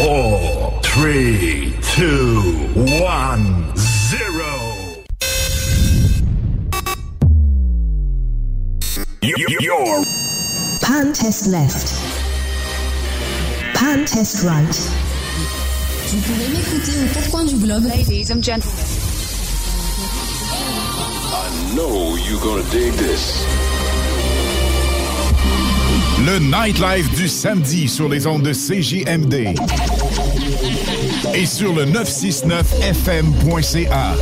four, three, two, one, zero. Your Pan test left. Pan test right. Vous pouvez m'écouter aux quatre coins du globe. Ladies and gentlemen. I know you're gonna dig this. Le nightlife du samedi sur les ondes de CJMD et sur le 969fm.ca.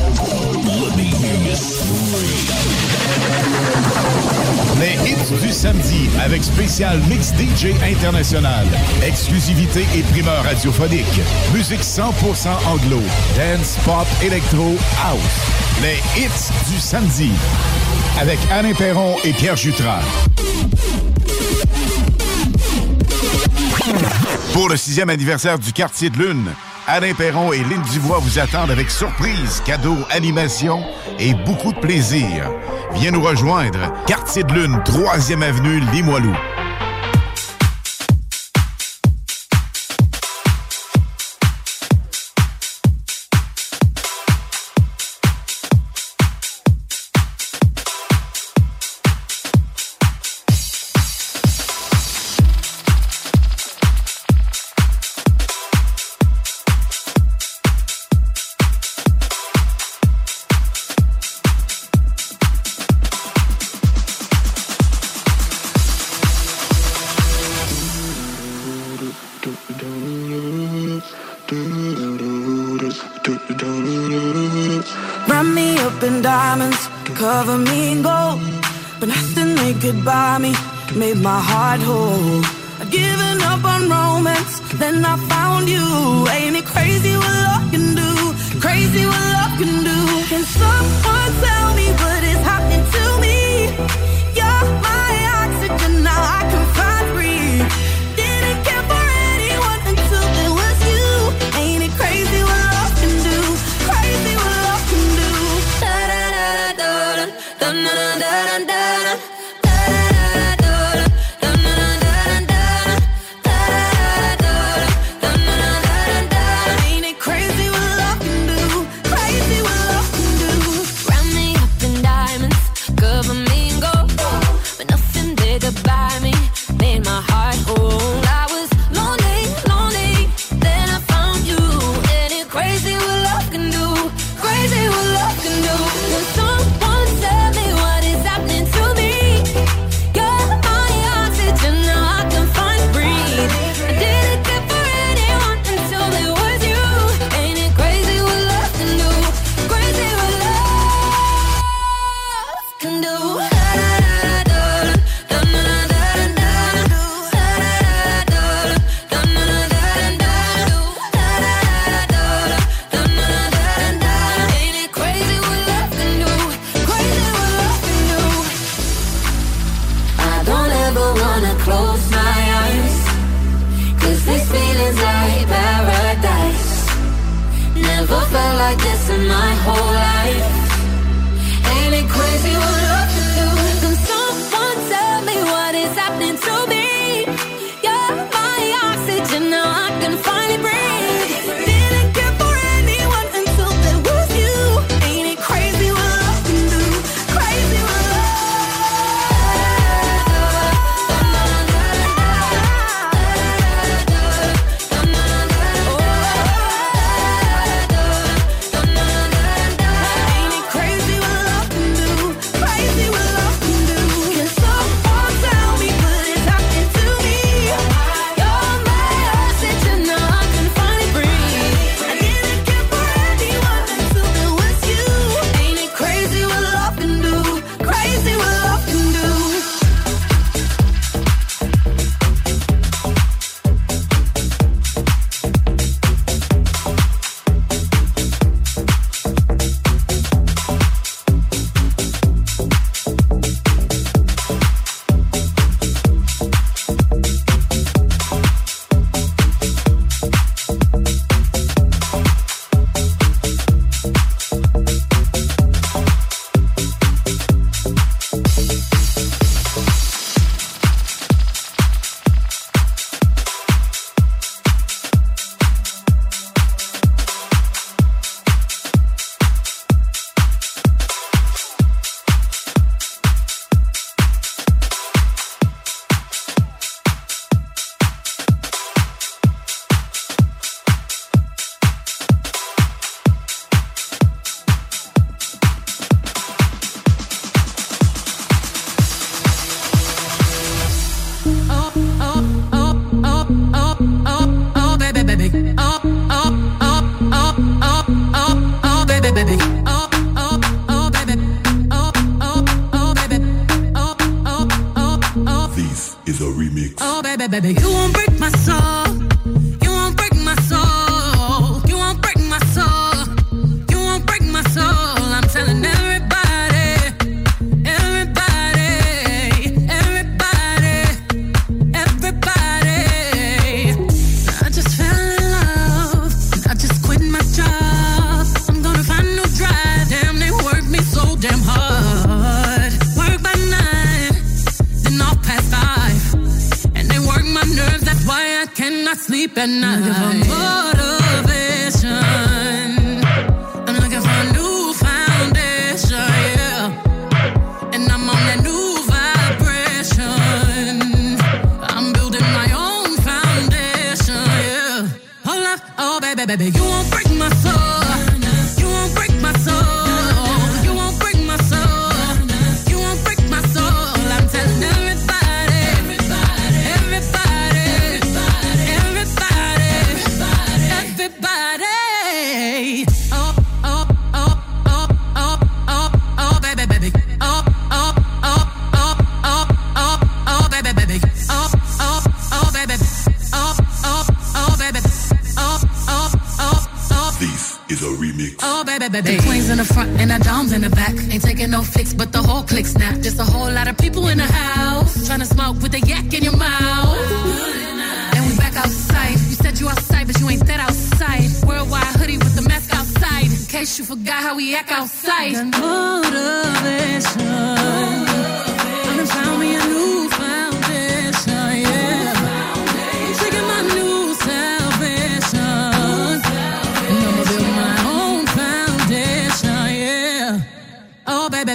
Les hits du samedi avec spécial mix DJ international, exclusivité et primeur radiophonique, musique 100% anglo, dance, pop, électro, house. Les hits du samedi avec Alain Perron et Pierre Jutras. Pour le sixième anniversaire du Quartier de Lune, Alain Perron et Lynn Dubois vous attendent avec surprise, cadeaux, animation et beaucoup de plaisir. Viens nous rejoindre, Quartier de Lune, 3e avenue Limoilou. My heart whole. I'd given up on romance, then I found you. Ain't it crazy what love can do? Crazy what love can do. Can someone tell me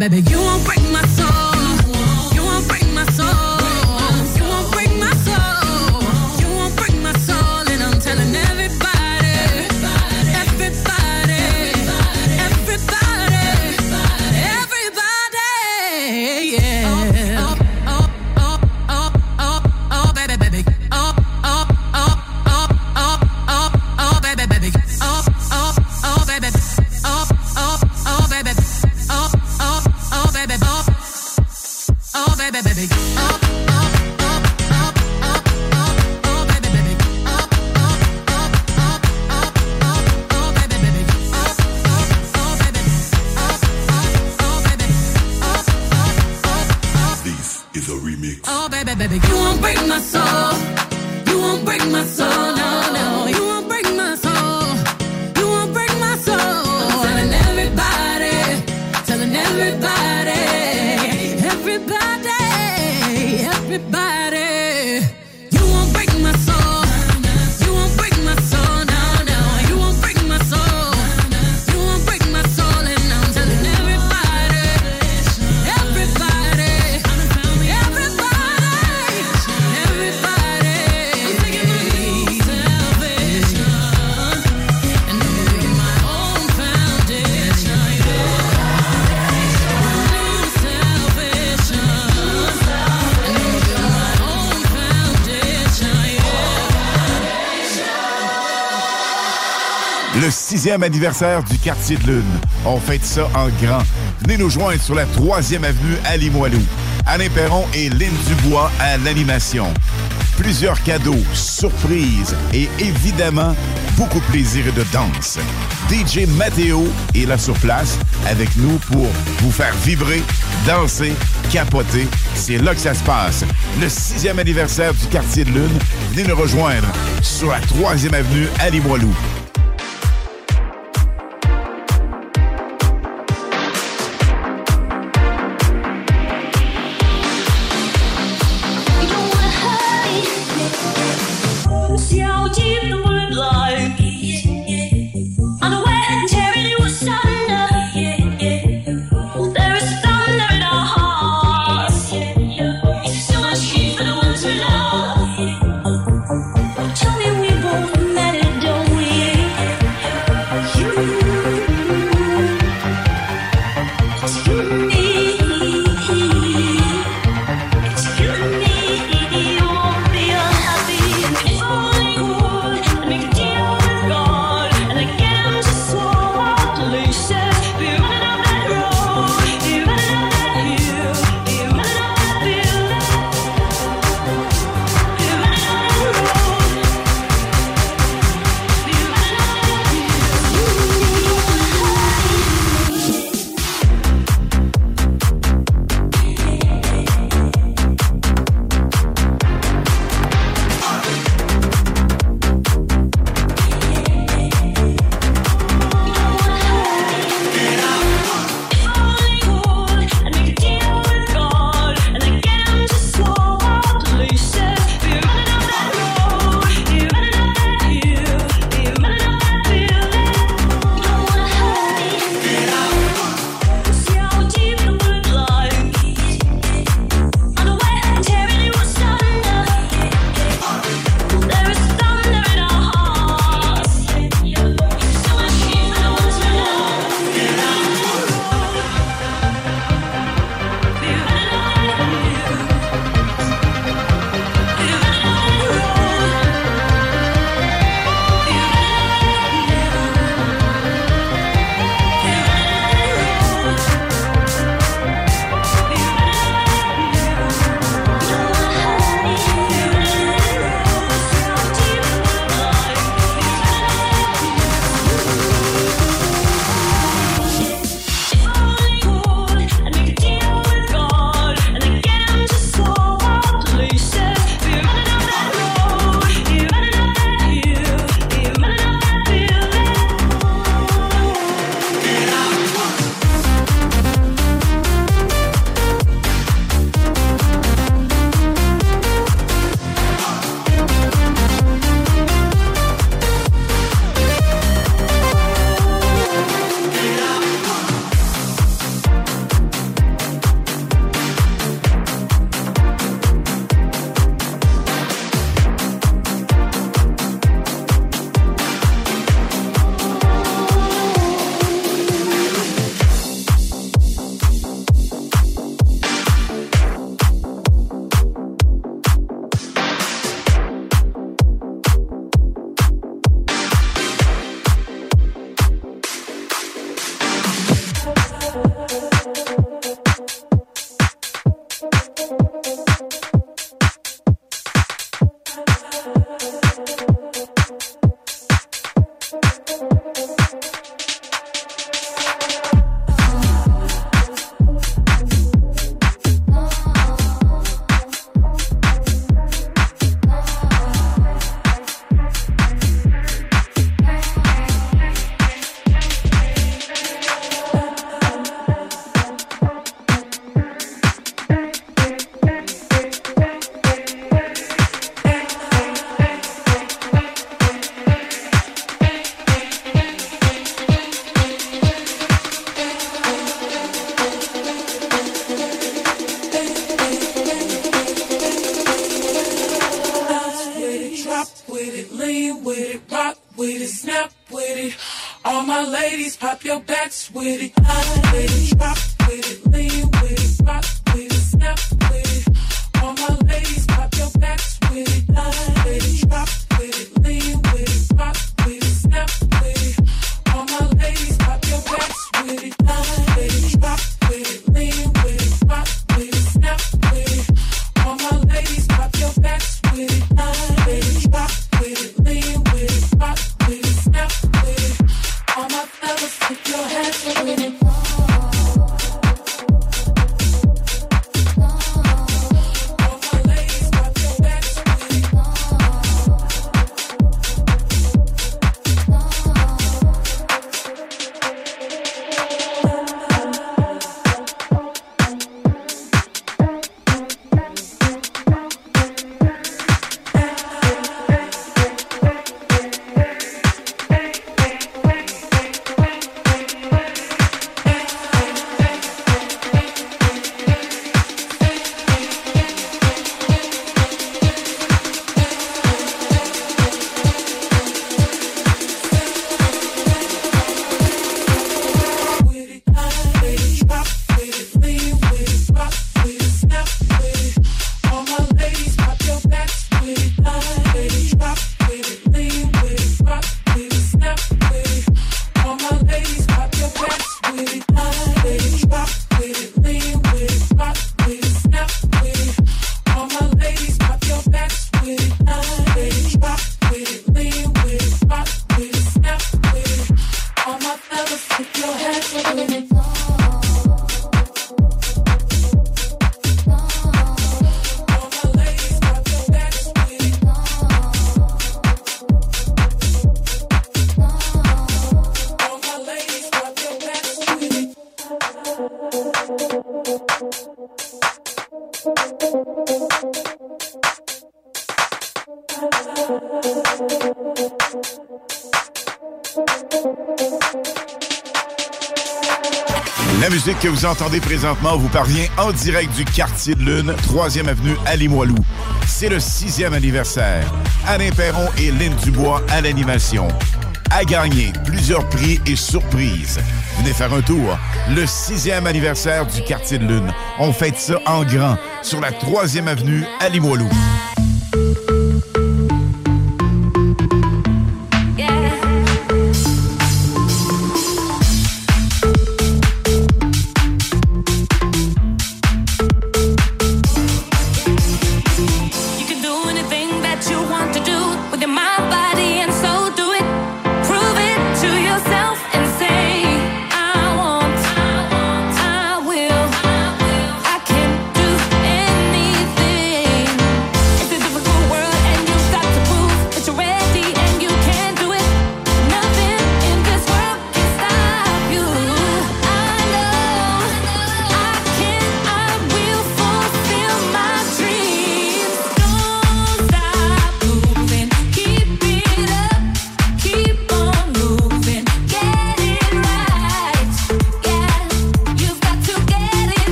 baby, you won't break. 10e anniversaire du quartier de Lune. On fête ça en grand. Venez nous joindre sur la 3e avenue à Limoilou. Alain Perron et Lynn Dubois à l'animation. Plusieurs cadeaux, surprises et évidemment, beaucoup de plaisir et de danse. DJ Matteo est là sur place avec nous pour vous faire vibrer, danser, capoter. C'est là que ça se passe. Le sixième anniversaire du quartier de Lune, venez nous rejoindre sur la 3e avenue à Limoilou. nous entendez présentement vous parvient en direct du quartier de Lune, 3e avenue à Limoilou. C'est le sixième anniversaire. Alain Perron et Lynn Dubois à l'animation. À gagner plusieurs prix et surprises. Venez faire un tour. Le sixième anniversaire du quartier de Lune. On fête ça en grand sur la 3e avenue à Limoilou.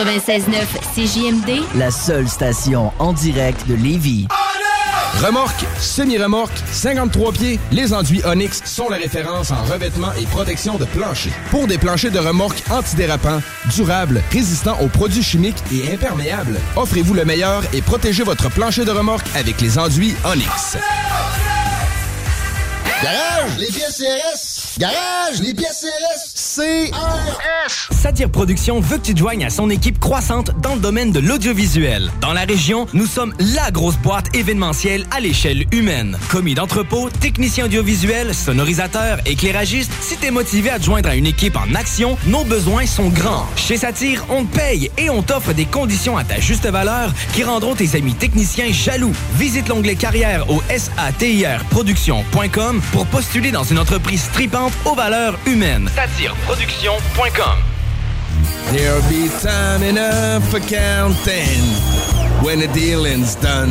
96.9 CJMD, La seule station en direct de Lévis. Remorque, semi-remorque, 53 pieds, les enduits Onyx sont la référence en revêtement et protection de plancher. Pour des planchers de remorque antidérapants, durables, résistants aux produits chimiques et imperméables, offrez-vous le meilleur et protégez votre plancher de remorque avec les enduits Onyx. Garage, les pièces CRS. Garage, les pièces CRS. CRS. Satire Productions veut que tu te joignes à son équipe croissante dans le domaine de l'audiovisuel. Dans la région, nous sommes la grosse boîte événementielle à l'échelle humaine. Commis d'entrepôt, technicien audiovisuel, sonorisateur, éclairagiste, si t'es motivé à te joindre à une équipe en action, nos besoins sont grands. Chez Satire, on te paye et on t'offre des conditions à ta juste valeur qui rendront tes amis techniciens jaloux. Visite l'onglet carrière au satirproduction.com pour postuler dans une entreprise tripante aux valeurs humaines. Satireproduction.com There'll be time enough for counting when the dealing's done.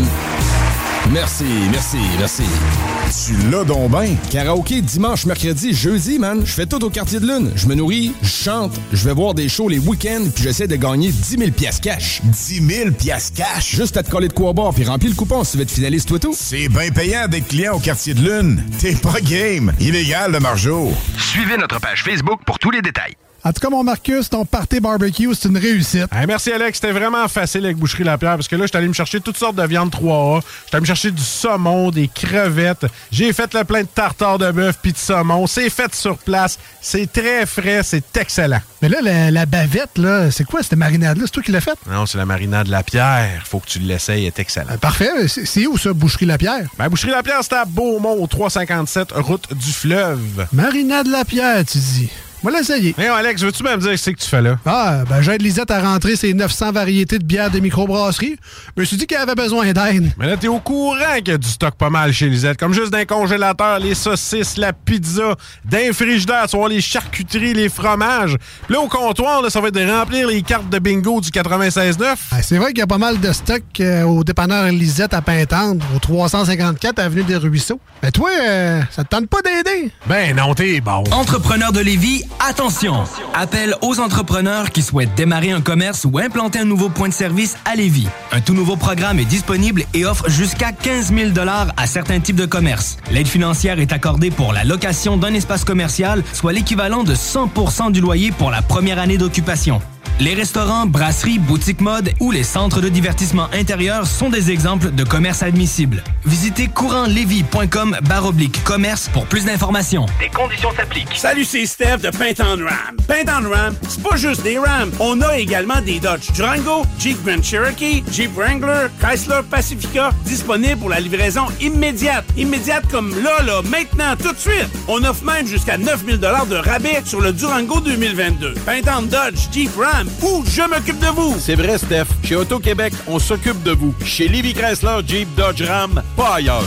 Merci, merci, merci. Tu l'as donc ben. Karaoké dimanche, mercredi, jeudi, man. Je fais tout au quartier de lune. Je me nourris, je chante, je vais voir des shows les week-ends, puis j'essaie de gagner 10 000 piastres cash. 10 000 piastres cash? Juste à te coller de quoi boire, puis remplis le coupon si tu veux être finaliste, toi tout. C'est bien payant d'être client au quartier de lune. T'es pas game. Illégal, le margeau. Suivez notre page Facebook pour tous les détails. En tout cas, mon Marcus, ton party barbecue, c'est une réussite. Hey, merci, Alex. C'était vraiment facile avec Boucherie Lapierre parce que là, je suis allé me chercher toutes sortes de viande 3A. J'étais allé me chercher du saumon, des crevettes. J'ai fait le plein de tartare de bœuf puis de saumon. C'est fait sur place. C'est très frais. C'est excellent. Mais là, la, la bavette, là, c'est quoi cette marinade-là? C'est toi qui l'as faite? Non, c'est la marinade Lapierre. Faut que tu l'essayes. Elle est excellent. Euh, parfait. C'est c'est où, ça, Boucherie Lapierre? Ben, Boucherie Lapierre, c'est à Beaumont, au 357, route du fleuve. Marinade Lapierre, tu dis. Moi, l'essayer. Hey, Alex, veux-tu même dire ce que tu fais là? Ah, ben j'aide Lisette à rentrer ses 900 variétés de bières de microbrasserie. Je me suis dit qu'elle avait besoin d'aide. Mais là, t'es au courant qu'il y a du stock pas mal chez Lisette. Comme juste d'un congélateur, les saucisses, la pizza, d'un frigidaire, tu voir les charcuteries, les fromages. Puis là, au comptoir, là, ça va être de remplir les cartes de bingo du 96.9. Ah, c'est vrai qu'il y a pas mal de stock euh, au dépanneur Lisette à Pintendre, au 354 Avenue des Ruisseaux. Mais toi, euh, ça te tente pas d'aider? Ben non, t'es bon. Entrepreneurs de Lévis, attention! Appel aux entrepreneurs qui souhaitent démarrer un commerce ou implanter un nouveau point de service à Lévis. Un tout nouveau programme est disponible et offre jusqu'à 15 000 à certains types de commerces. L'aide financière est accordée pour la location d'un espace commercial, soit l'équivalent de 100% du loyer pour la première année d'occupation. Les restaurants, brasseries, boutiques mode ou les centres de divertissement intérieur sont des exemples de commerces admissibles. Visitez courantlevy.com baroblique commerce pour plus d'informations. Des conditions s'appliquent. Salut, c'est Steph de Paint on Ram. Paint on Ram, c'est pas juste des Rams. On a également des Dodge Durango, Jeep Grand Cherokee, Jeep Wrangler, Chrysler Pacifica, disponibles pour la livraison immédiate. Immédiate comme là, là, maintenant, tout de suite. On offre même jusqu'à 9000 de rabais sur le Durango 2022. Paint on Dodge, Jeep Ram, ou je m'occupe de vous. C'est vrai, Steph. Chez Auto-Québec, on s'occupe de vous. Chez Livy Chrysler, Jeep, Dodge, Ram, pas ailleurs.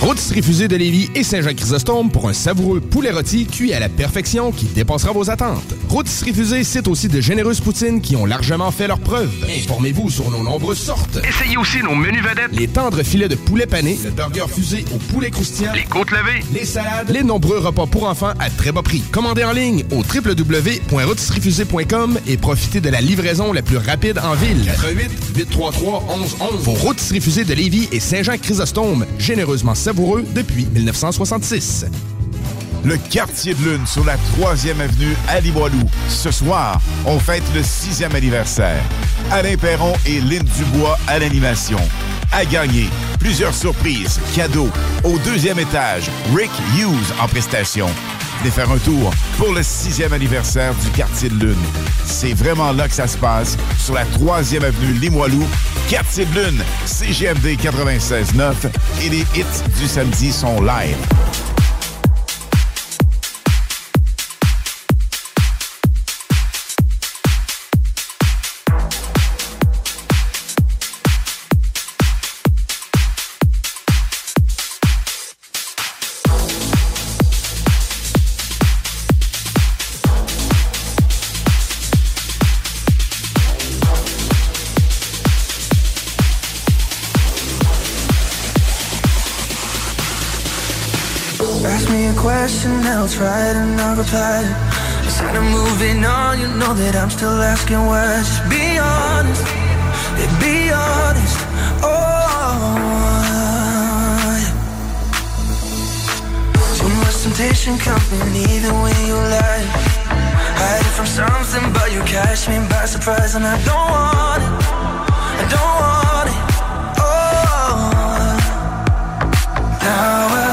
Rôtisserie Fusée de Lévis et Saint-Jean-Chrysostome pour un savoureux poulet rôti cuit à la perfection qui dépassera vos attentes. Rôtisserie Fusée cite aussi de généreuses poutines qui ont largement fait leurs preuves. Informez-vous sur nos nombreuses sortes. Essayez aussi nos menus vedettes. Les tendres filets de poulet pané, le burger fusé au poulet croustillant, Les côtes levées. les salades, les nombreux repas pour enfants à très bas prix. Commandez en ligne au www.rôtisseriefusée.com et profitez de la livraison la plus rapide en ville. 88 833 1111. Vos rôtisseries fusées de Lévis et Saint-Jean-Chrysostome, généreusement depuis 1966. Le quartier de lune sur la 3e avenue à. Ce soir, on fête le 6e anniversaire. Alain Perron et Lynn Dubois à l'animation. À gagner, plusieurs surprises, cadeaux. Au deuxième étage, Rick Hughes en prestation. Venez faire un tour pour le 6e anniversaire du quartier de lune. C'est vraiment là que ça se passe, sur la 3e avenue Limoilou. Quartier de lune, CGMD 96.9 et les hits du samedi sont live. I'll reply it. Instead of moving on, you know that I'm still asking why. Just be honest, yeah, be honest. Oh. Too much temptation company, even when you lie. Hiding from something, but you catch me by surprise, and I don't want it. I don't want it. Oh, now I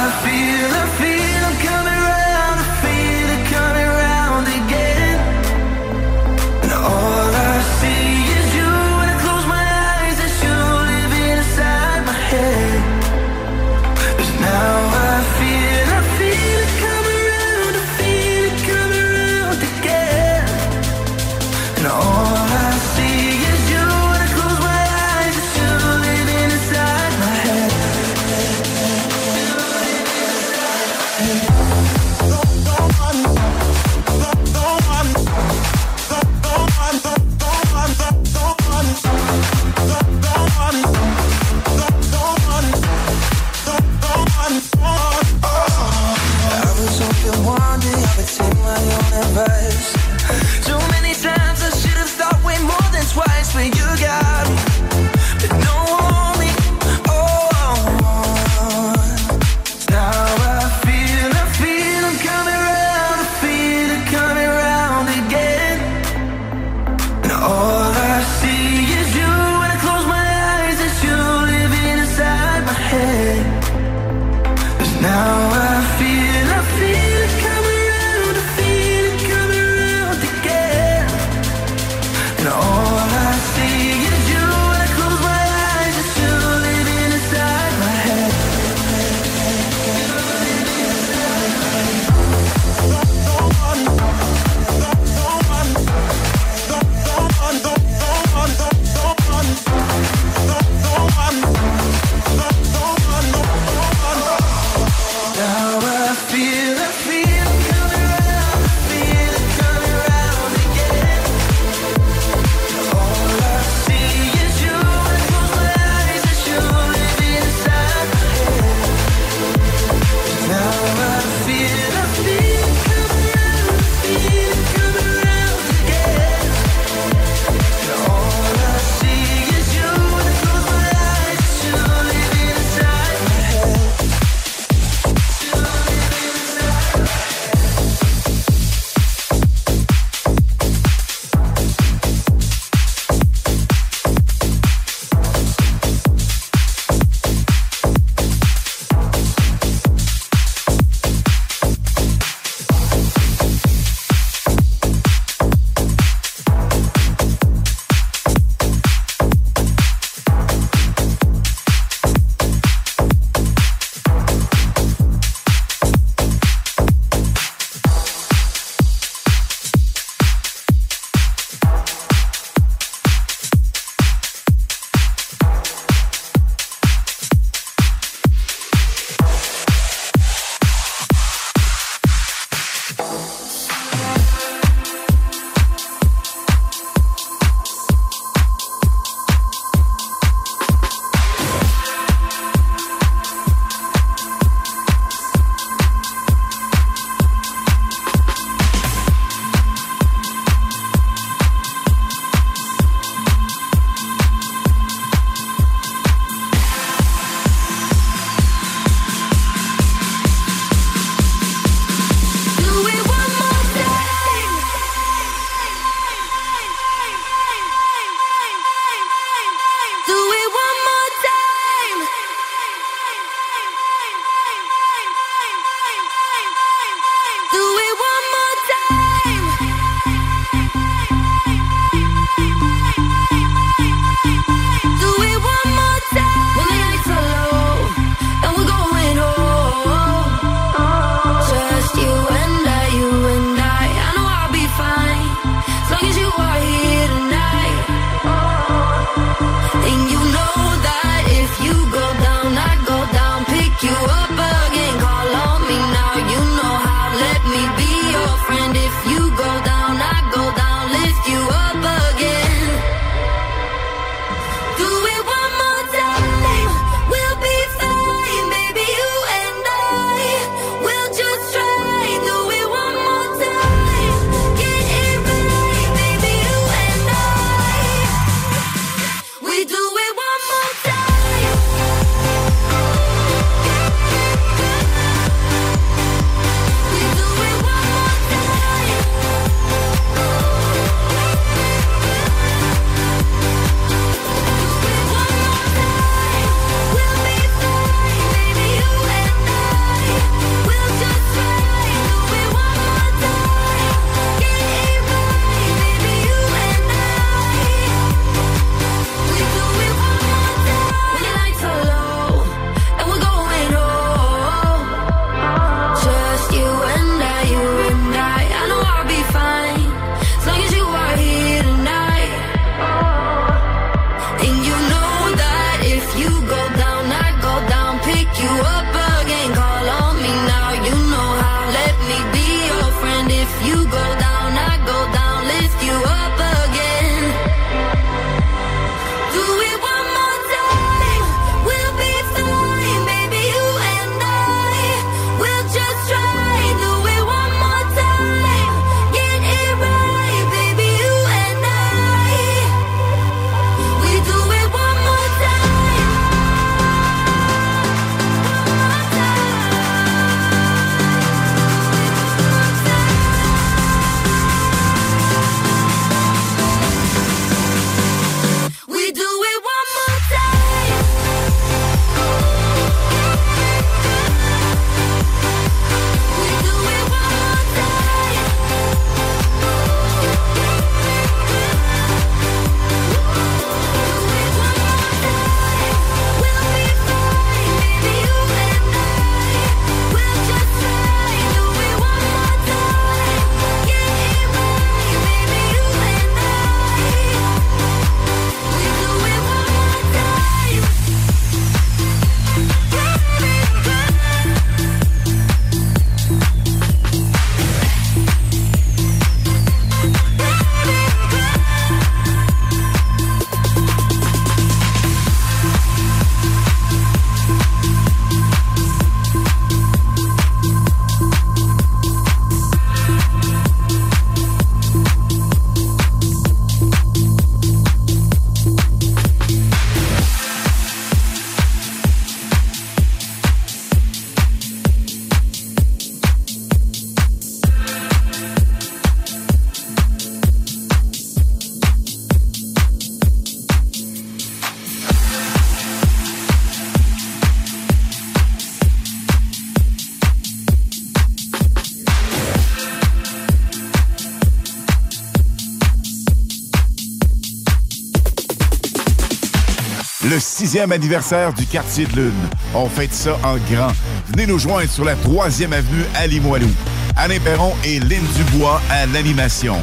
deuxième anniversaire du quartier de Lune. On fête ça en grand. Venez nous joindre sur la 3e avenue à Limoilou. Alain Perron et Lynn Dubois à l'animation.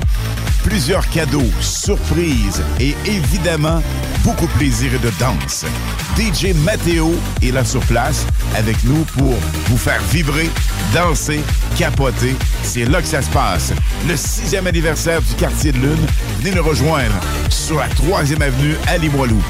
Plusieurs cadeaux, surprises et évidemment beaucoup de plaisir et de danse. DJ Matteo est là sur place avec nous pour vous faire vibrer, danser, capoter. C'est là que ça se passe. Le sixième anniversaire du quartier de Lune. Venez nous rejoindre sur la 3e avenue à Limoilou.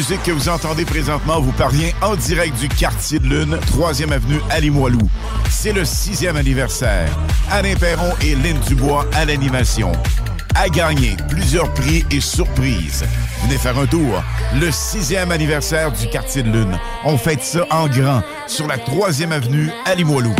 musique que vous entendez présentement vous parvient en direct du quartier de Lune, 3e avenue à Limoilou. C'est le sixième anniversaire. Alain Perron et Lynn Dubois à l'animation. À gagner plusieurs prix et surprises. Venez faire un tour. Le sixième anniversaire du quartier de Lune. On fête ça en grand sur la 3e avenue à Limoilou.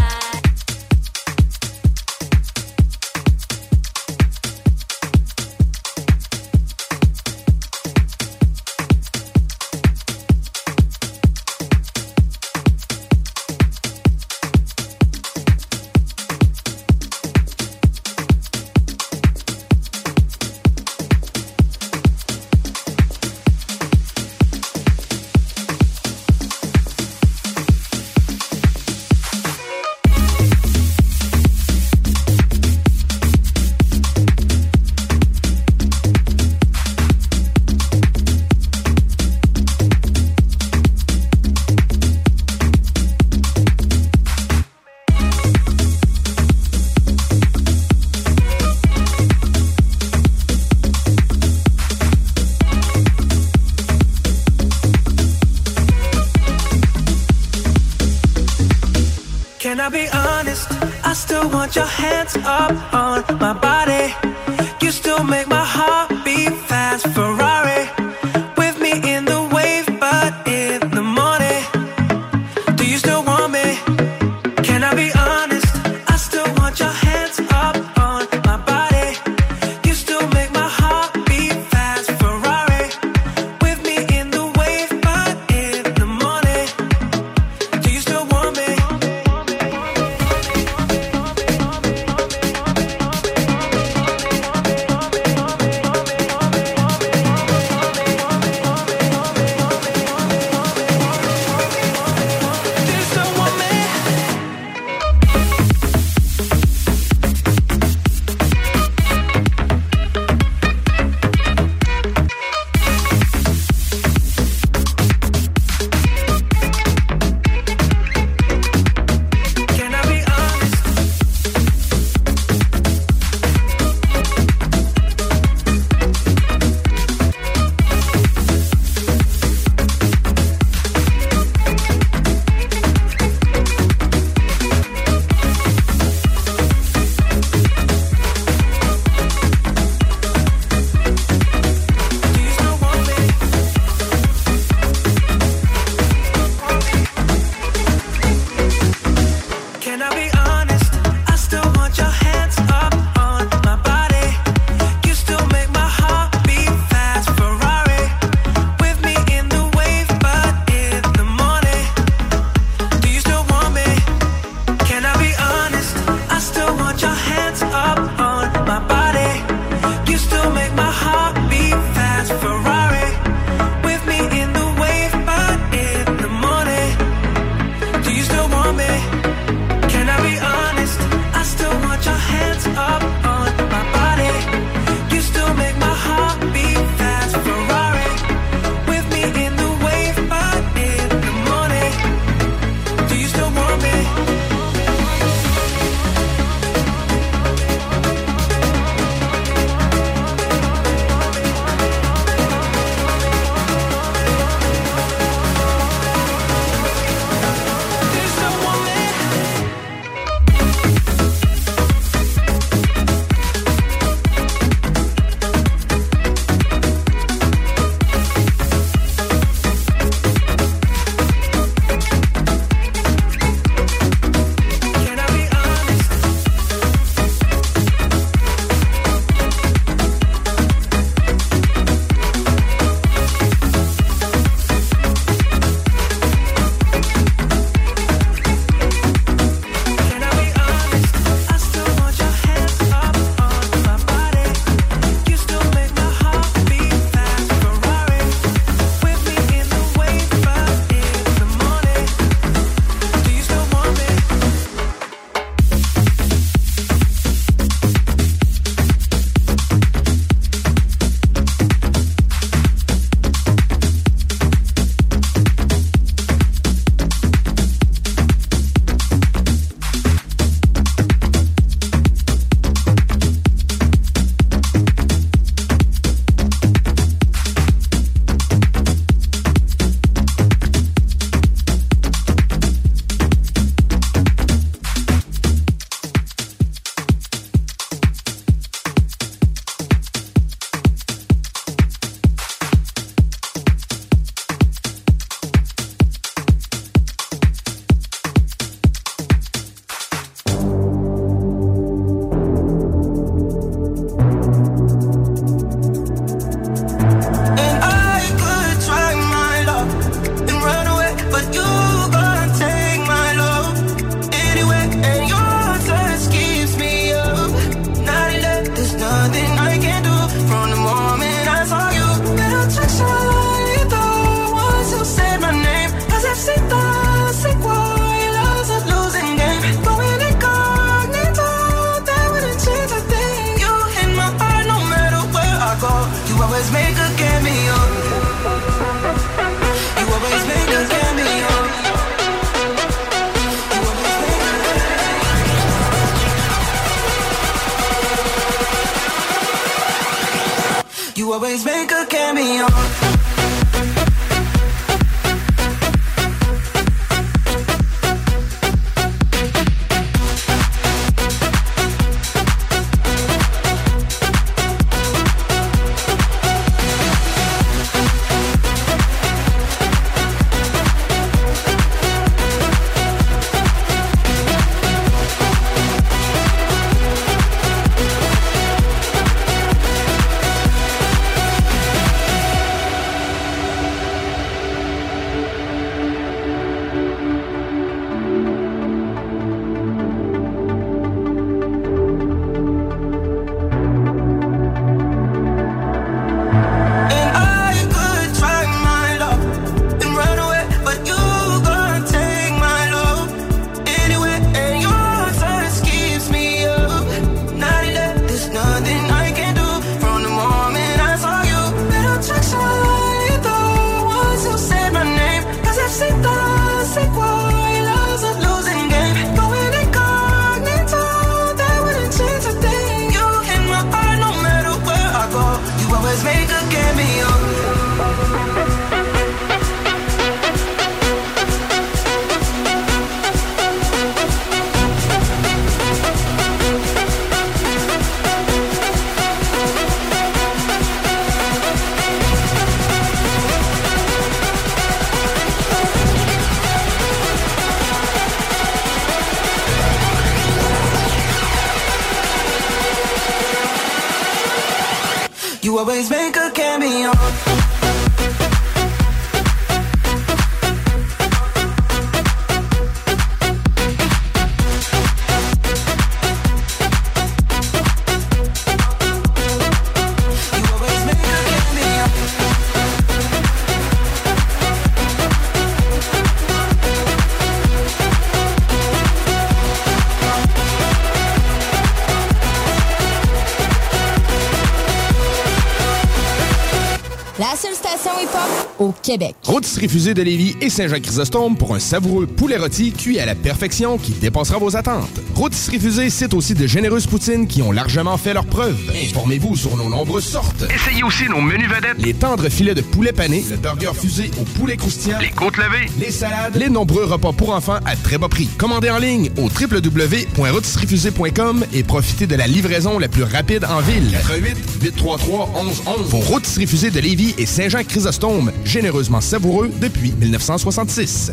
Always make a cameo. Québec. Rôtisserie de Lévis et Saint-Jean-Chrysostome pour un savoureux poulet rôti cuit à la perfection qui dépassera vos attentes. Rôtisserie Fusée cite aussi de généreuses poutines qui ont largement fait leurs preuves. Informez-vous sur nos nombreuses sortes. Essayez aussi nos menus vedettes. Les tendres filets de poulet pané, le burger fusé au poulet croustillant, Les côtes levées. les salades, les nombreux repas pour enfants à très bas prix. Commandez en ligne au www.rôtisseriefusée.com et profitez de la livraison la plus rapide en ville. 88 833 1111 Vos rôtisseries fusées de Lévis et Saint-Jean-Chrysostome, généreusement savoureux depuis 1966.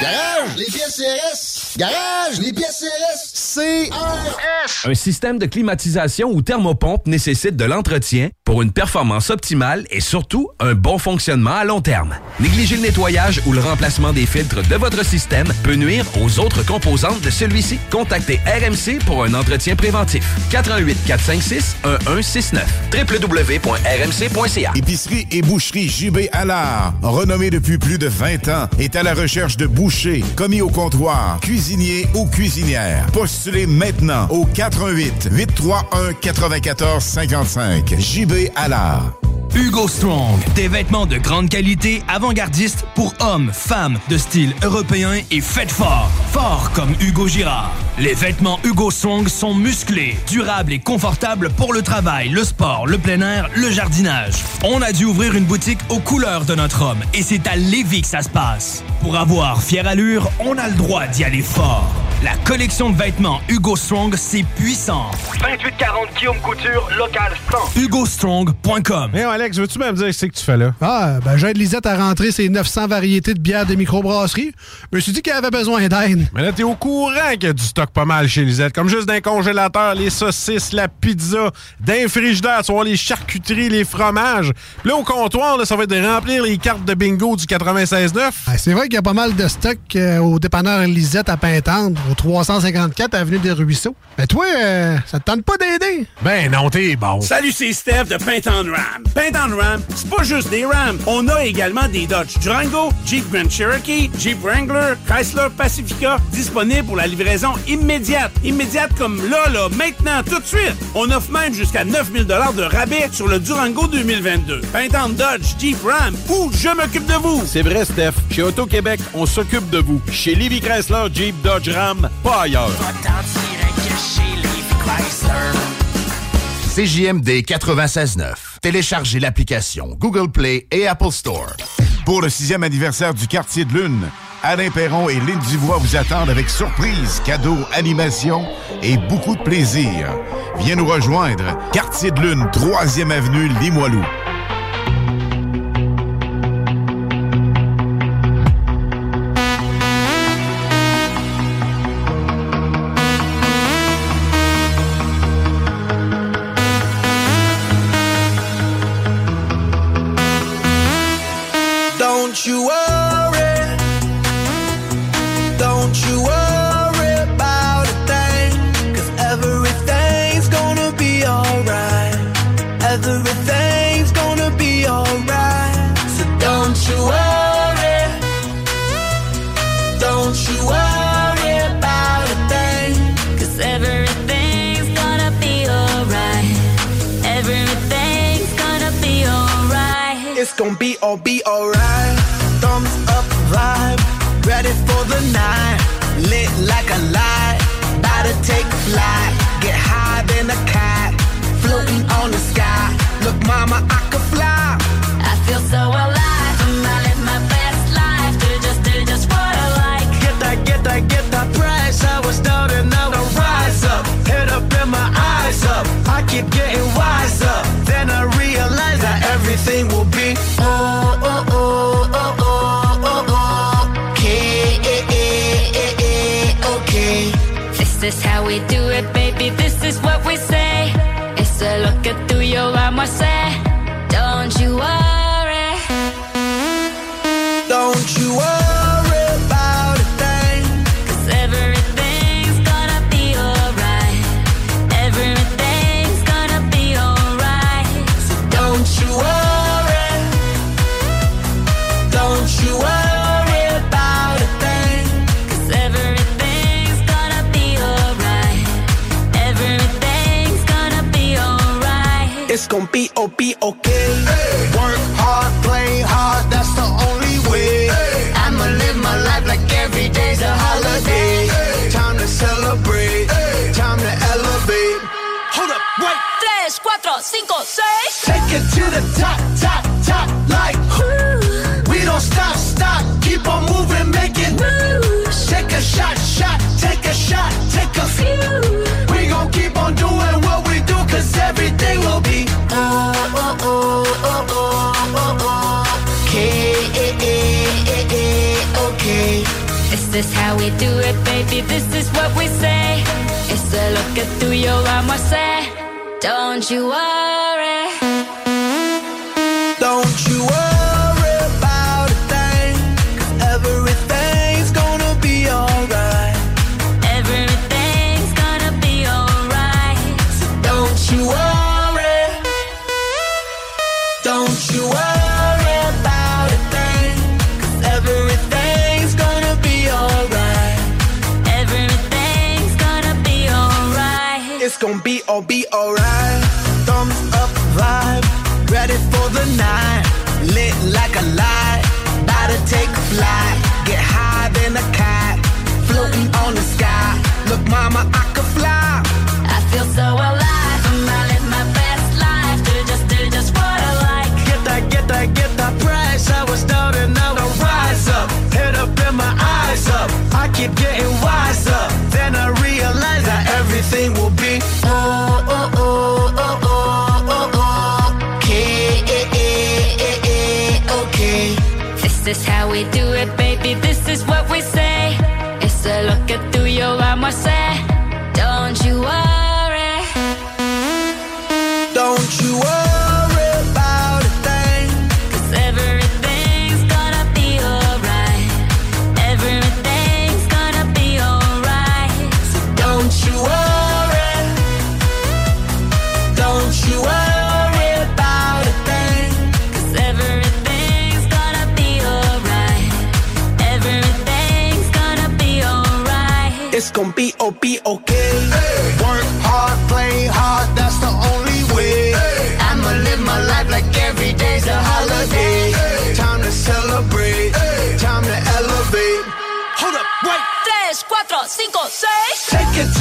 Garage, les pièces CRS. Garage, les pièces CRS. CRS. Un système de climatisation ou thermopompe nécessite de l'entretien pour une performance optimale et surtout un bon fonctionnement à long terme. Négliger le nettoyage ou le remplacement des filtres de votre système peut nuire aux autres composantes de celui-ci. Contactez RMC pour un entretien préventif. 88 456 1169 www.rmc.ca. Épicerie et boucherie JB Allard, renommée depuis plus de 20 ans, est à la recherche de bouchers, commis au comptoir, cuisiniers ou cuisinières. Postulez maintenant au 88 831 94 55. JB Allard. Hugo Strong, des vêtements de grande qualité, avant-gardistes pour hommes, femmes, de style européen et faites fort. Fort comme Hugo Girard. Les vêtements Hugo Strong sont musclés, durables et confortables pour le travail, le sport, le plein air, le jardinage. On a dû ouvrir une boutique aux couleurs de notre homme et c'est à Lévis que ça se passe. Pour avoir allure, on a le droit d'y aller fort. La collection de vêtements Hugo Strong, c'est puissant. 2840 Guillaume Couture, local 100. HugoStrong.com Mais Alex, veux-tu me dire ce que tu fais là? Ah, ben j'aide Lisette à rentrer ses 900 variétés de bières de microbrasserie. Je me suis dit qu'elle avait besoin d'aide. Mais là, t'es au courant qu'il y a du stock pas mal chez Lisette. Comme juste d'un congélateur, les saucisses, la pizza, d'un frigidaire, tu voir les charcuteries, les fromages. Puis là, au comptoir, là, ça va être de remplir les cartes de bingo du 96.9. Ah, c'est vrai qu'il y a pas mal de stock euh, au dépanneur Lisette à Pintendre, au 354 Avenue des Ruisseaux. Mais toi, euh, ça te tente pas d'aider? Ben non, t'es bon. Salut, c'est Steph de Paint on Ram. Paint on Ram, c'est pas juste des Rams. On a également des Dodge Durango, Jeep Grand Cherokee, Jeep Wrangler, Chrysler Pacifica, disponibles pour la livraison immédiate. Immédiate comme là, là, maintenant, tout de suite. On offre même jusqu'à 9000 de rabais sur le Durango 2022. Paint on Dodge, Jeep Ram ou Je m'occupe de vous. C'est vrai, Steph. Chez Auto-Québec, on s'occupe de vous. Chez Livy Chrysler, Jeep, Dodge, Ram, pas ailleurs. CJMD 96.9. Téléchargez l'application Google Play et Apple Store. Pour le sixième anniversaire du quartier de lune, Alain Perron et Lynn Dubois vous attendent avec surprise, cadeaux, animations et beaucoup de plaisir. Viens nous rejoindre. Quartier de lune, 3e avenue, Limoilou.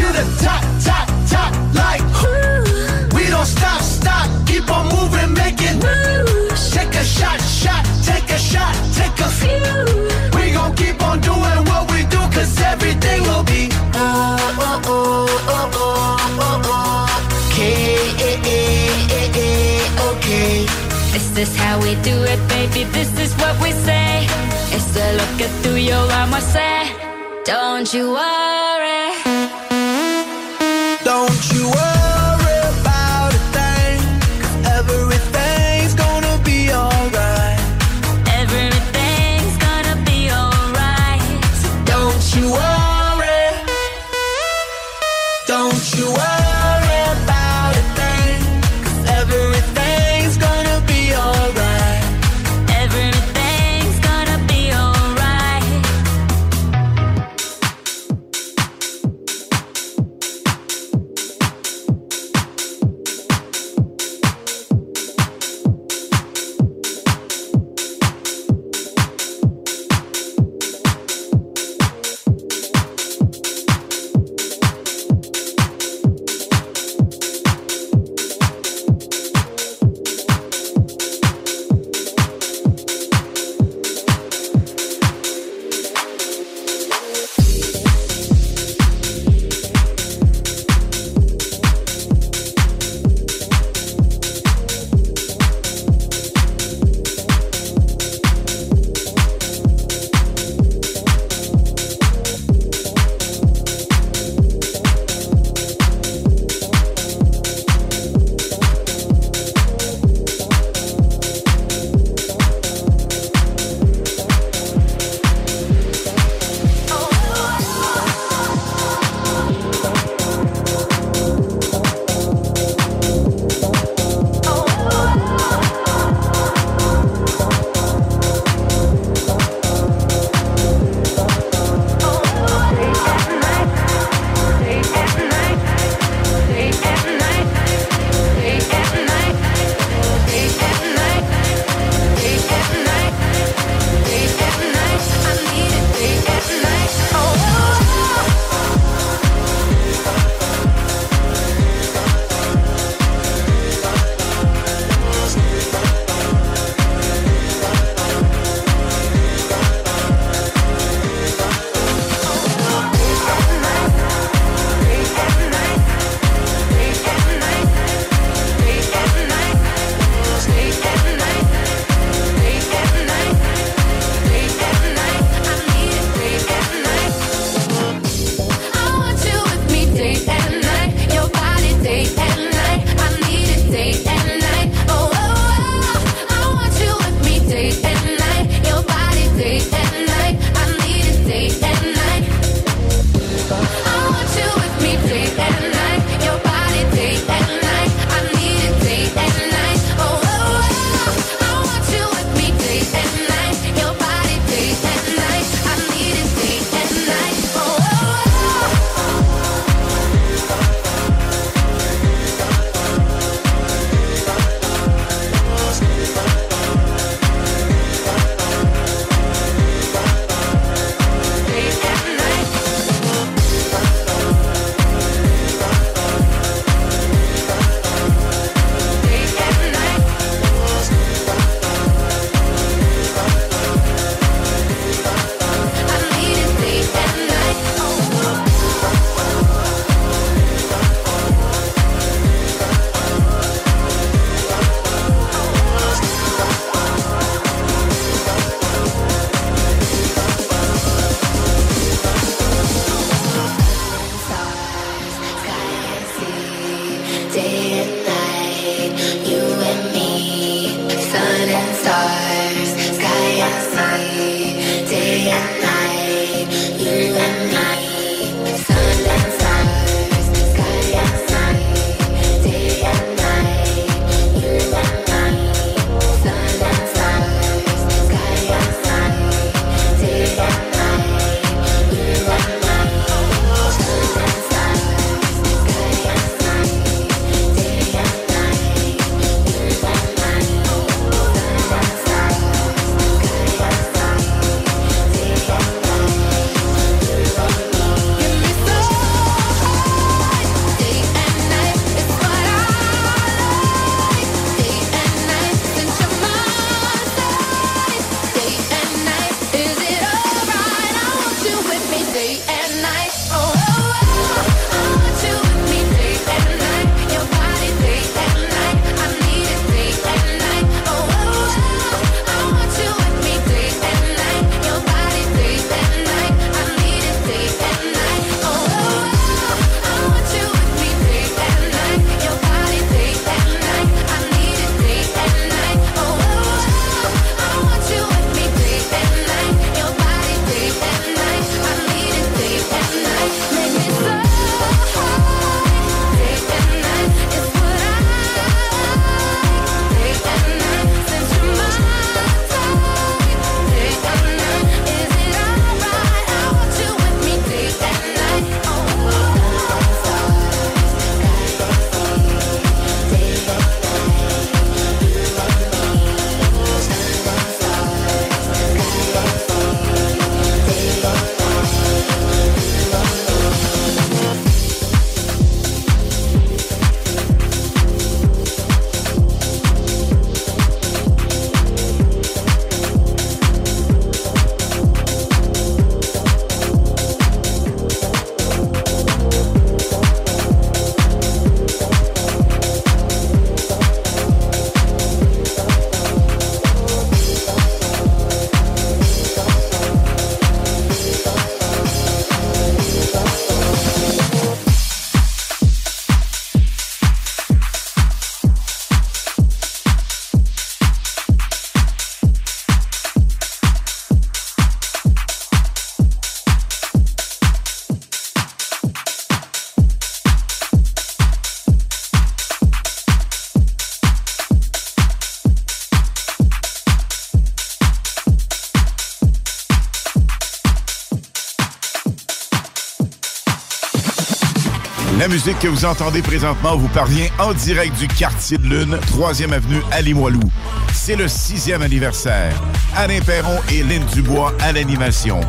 To the top, top, top, like We don't stop, stop, keep on moving, making moves. Take a shot, shot, take a shot, take a few. We gon' keep on doing what we do, cause everything will be uh, uh, uh, oh, oh, oh, oh, oh, oh, oh. Okay, okay. This is how we do it, baby. This is what we say. It's a look at tuyo, vamos a say. Don't you worry. musique que vous entendez présentement vous parvient en direct du quartier de Lune, 3e avenue à Limoilou. C'est le sixième anniversaire. Alain Perron et Lynn Dubois à l'animation.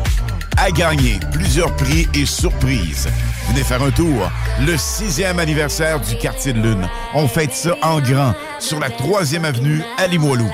À gagner plusieurs prix et surprises. Venez faire un tour. Le sixième anniversaire du quartier de Lune. On fête ça en grand sur la 3e avenue à Limoilou.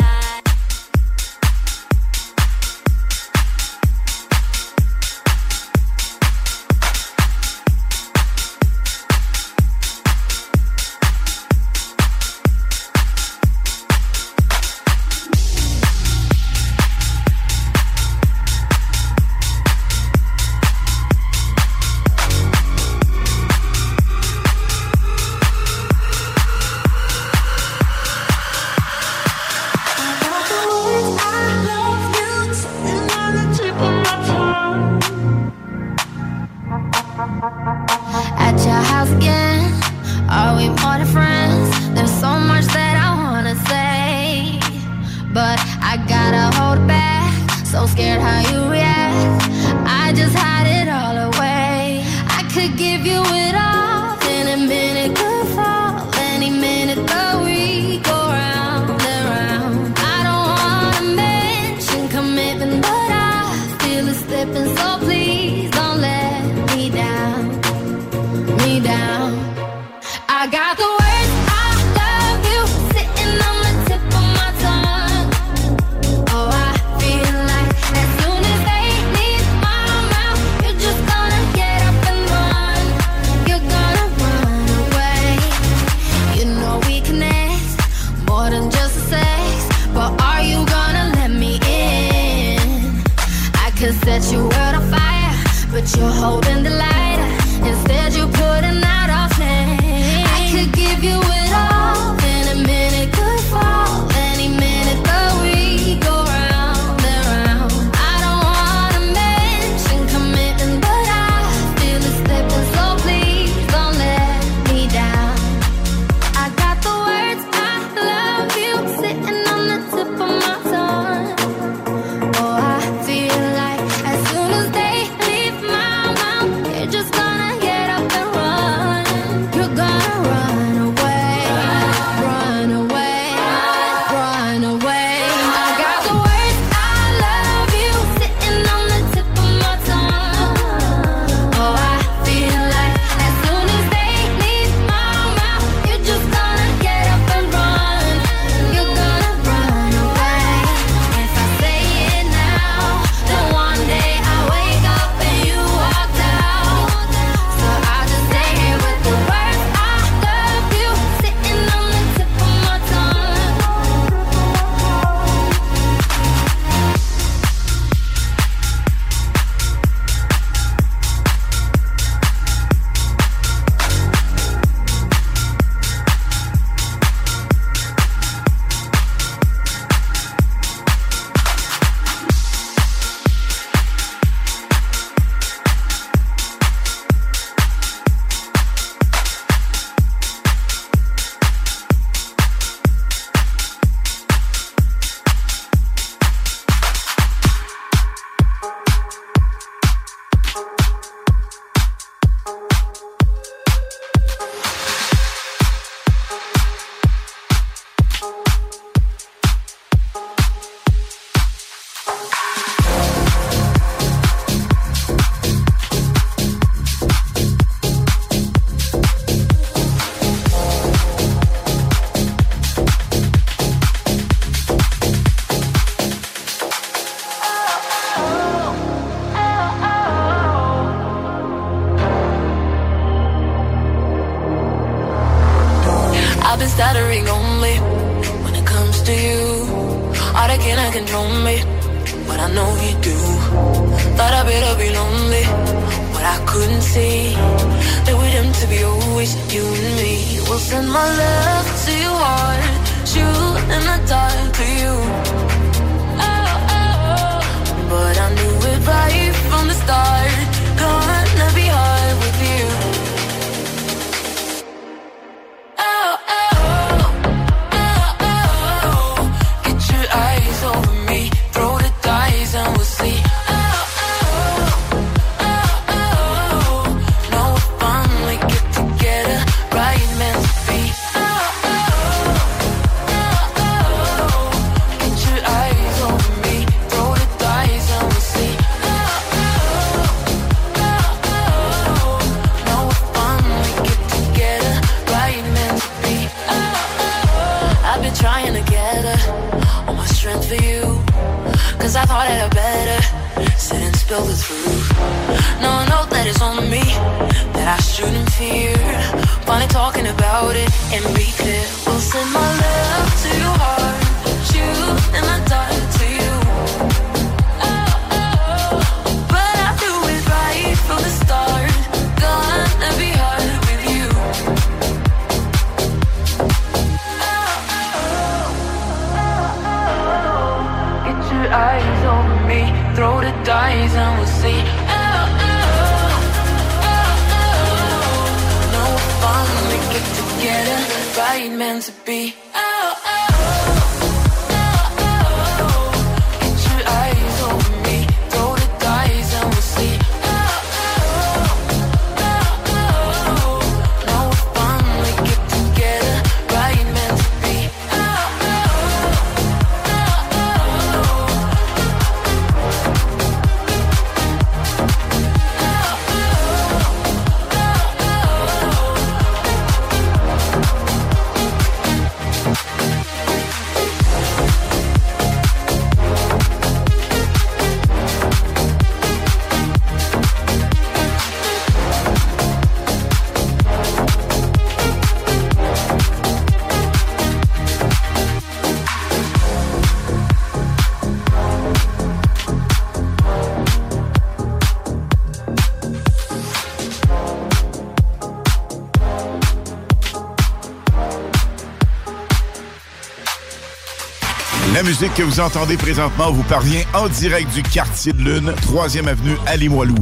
Musique que vous entendez présentement vous parvient en direct du quartier de Lune, 3e avenue à Limoilou.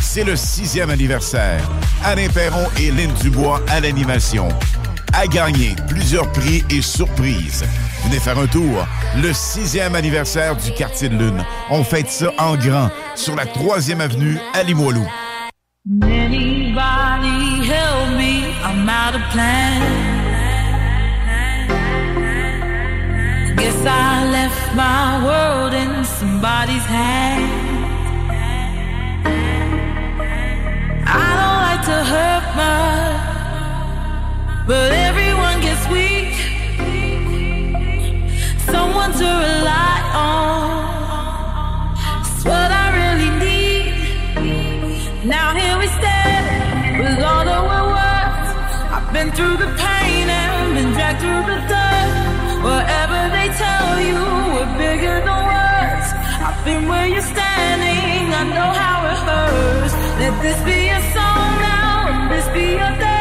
C'est le sixième anniversaire. Alain Perron et Lynn Dubois à l'animation. À gagner plusieurs prix et surprises. Venez faire un tour. Le sixième anniversaire du quartier de Lune. On fête ça en grand sur la 3e avenue à Limoilou. My world in somebody's hand. I don't like to hurt much, but everyone gets weak. Someone to rely on. It's what I really need. Now here we stand with all that we're worth. I've been through the pain and been dragged through the dirt. Whatever they we're bigger than words. I've been where you're standing, I know how it hurts. Let this be a song now, and this be your day.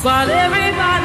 While everybody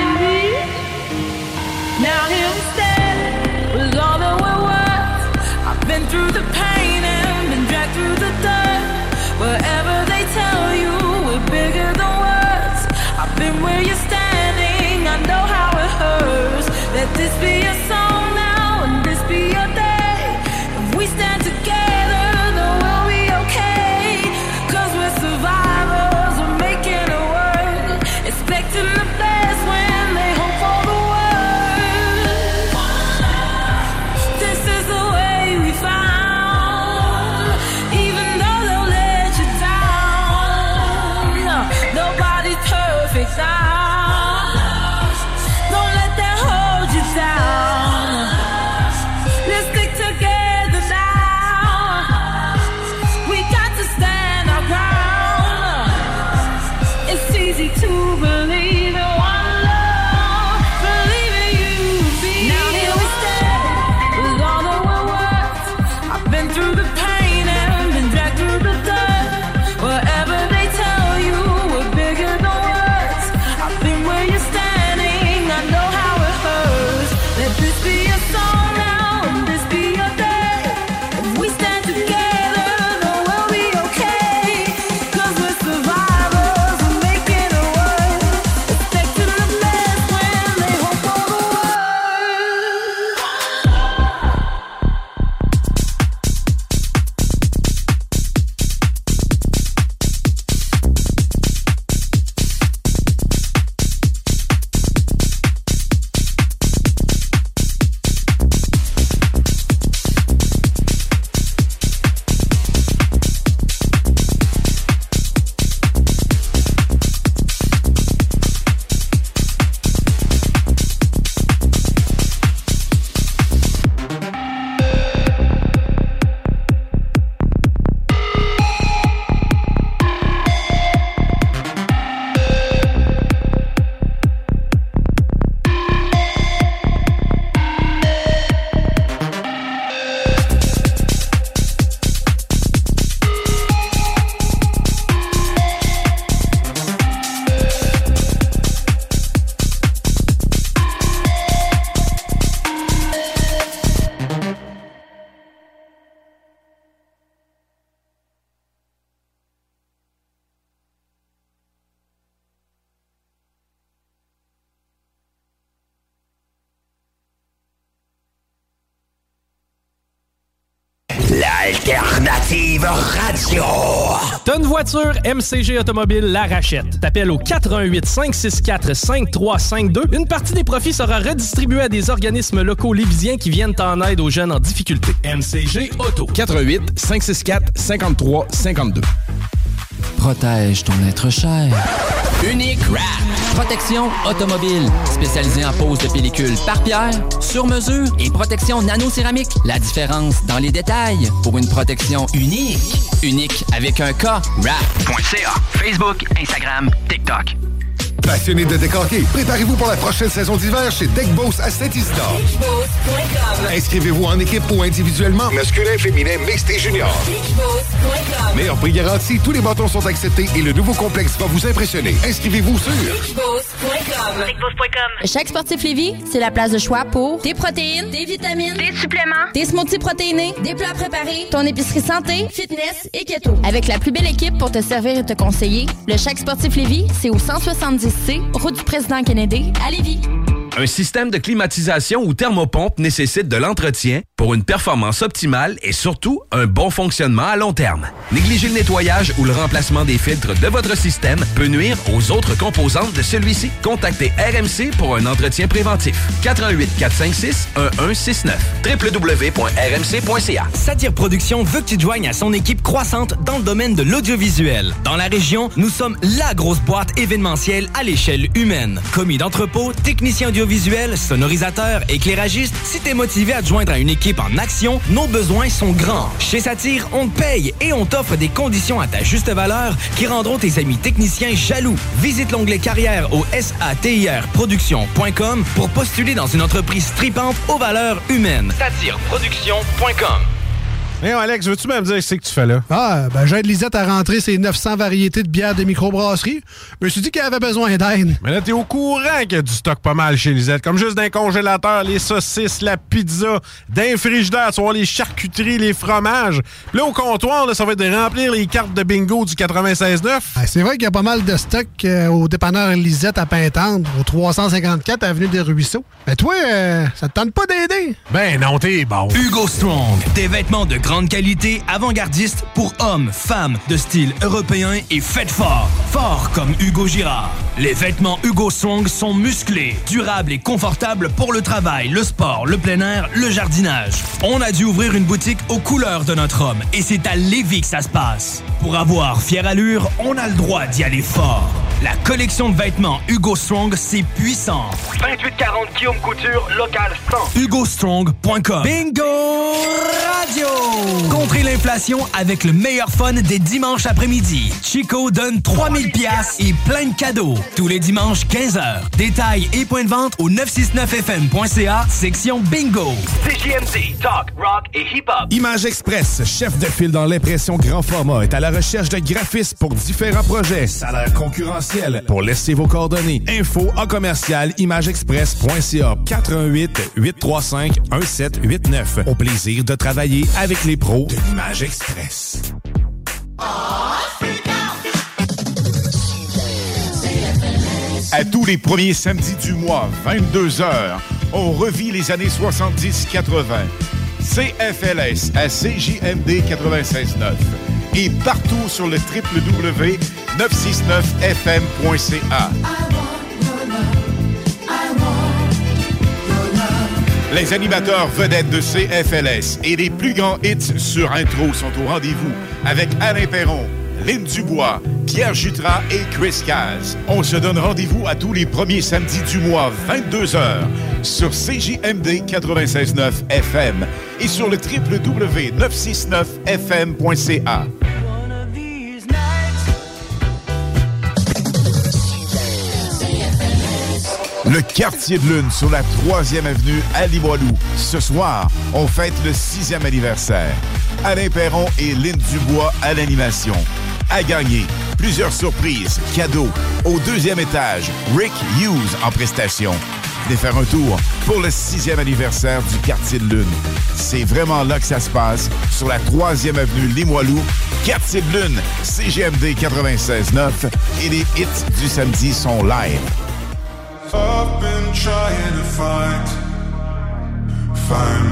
Une voiture, MCG Automobile la rachète. T'appelles au 88 564 5352. Une partie des profits sera redistribuée à des organismes locaux lévisiens qui viennent en aide aux jeunes en difficulté. MCG Auto. 88 564 53 52. Protège ton être cher. Unique Wrap. Protection automobile. Spécialisée en pose de pellicule par pierre, sur mesure et protection nano-céramique. La différence dans les détails pour une protection unique. Unique avec un K. Wrap.ca. Facebook, Instagram, TikTok. Passionné de décorquer, préparez-vous pour la prochaine saison d'hiver chez Deckboss à Saint-Isidore. Inscrivez-vous en équipe ou individuellement, masculin, féminin, mixte et junior. Meilleur prix garanti, tous les bâtons sont acceptés et le nouveau complexe va vous impressionner. Inscrivez-vous sur Chaque sportif Lévis, c'est la place de choix pour des protéines, des vitamines, des suppléments, des smoothies protéinés, des plats préparés, ton épicerie santé, fitness et keto. Avec la plus belle équipe pour te servir et te conseiller, le Chaque sportif Lévis, c'est au 170C, route du président Kennedy, à Lévis. Un système de climatisation ou thermopompe nécessite de l'entretien pour une performance optimale et surtout un bon fonctionnement à long terme. Négliger le nettoyage ou le remplacement des filtres de votre système peut nuire aux autres composantes de celui-ci. Contactez RMC pour un entretien préventif. 88 456 1169 www.rmc.ca. Satire Productions veut que tu te joignes à son équipe croissante dans le domaine de l'audiovisuel. Dans la région, nous sommes la grosse boîte événementielle à l'échelle humaine. Commis d'entrepôt, technicien audiovisuel, sonorisateur, éclairagiste, si t'es motivé à te joindre à une équipe en action, nos besoins sont grands. Chez Satire, on te paye et on t'offre des conditions à ta juste valeur qui rendront tes amis techniciens jaloux. Visite l'onglet carrière au satirproduction.com pour postuler dans une entreprise tripante aux valeurs humaines. Satireproduction.com Mais Alex, veux-tu même dire ce que tu fais là? Ah, ben j'aide Lisette à rentrer ses 900 variétés de bières de microbrasserie. Je me suis dit qu'elle avait besoin d'aide. Mais là, t'es au courant qu'il y a du stock pas mal chez Lisette. Comme juste d'un congélateur, les saucisses, la pizza, d'un frigidaire, tu vois, les charcuteries, les fromages. Puis là, au comptoir, là, ça va être de remplir les cartes de bingo du 96.9. Ah, c'est vrai qu'il y a pas mal de stock euh, au dépanneur Lisette à Pintendre, au 354 Avenue des Ruisseaux. Mais toi, euh, ça te tente pas d'aider? Ben non, t'es bon. Hugo Strong, des vêtements de grande qualité, avant-gardistes pour hommes, femmes, de style européen et faites fort. Fort comme Hugo Girard. Les vêtements Hugo Strong sont musclés, durables et confortables pour le travail, le sport, le plein air, le jardinage. On a dû ouvrir une boutique aux couleurs de notre homme et c'est à Lévis que ça se passe. Pour avoir fière allure, on a le droit d'y aller fort. La collection de vêtements Hugo Strong, c'est puissant. 2840 Guillaume Couture, local 100. HugoStrong.com Bingo Radio Contrez l'inflation avec le meilleur fun des dimanches après-midi. Chico donne 3000 pièces et plein de cadeaux. Tous les dimanches 15h. Détails et points de vente au 969fm.ca, section Bingo. CJMD, talk, rock et hip-hop. Image Express, chef de file dans l'impression grand format, est à la recherche de graphistes pour différents projets. Salaire concurrentiel. Pour laisser vos coordonnées. Info en commercial imageexpress.ca 418 835 1789. Au plaisir de travailler avec les pros de l'Image Express. À tous les premiers samedis du mois, 22h, on revit les années 70-80. CFLS à CJMD 96.9 et partout sur le www.969fm.ca. Les animateurs vedettes de CFLS et les plus grands hits sur intro sont au rendez-vous avec Alain Perron, Lynn Dubois, Pierre Jutras et Chris Caz. On se donne rendez-vous à tous les premiers samedis du mois, 22h, sur CJMD 96.9 FM et sur le www.969fm.ca. Le quartier de lune sur la 3e avenue à Limoilou. Ce soir, on fête le sixième anniversaire. Alain Perron et Lynn Dubois à l'animation. À gagner, plusieurs surprises, cadeaux. Au deuxième étage, Rick Hughes en prestation. Venez faire un tour pour le sixième anniversaire du quartier de lune. C'est vraiment là que ça se passe, sur la 3e avenue Limoilou. Quartier de lune, CGMD 96.9 et les hits du samedi sont live. I've been trying to find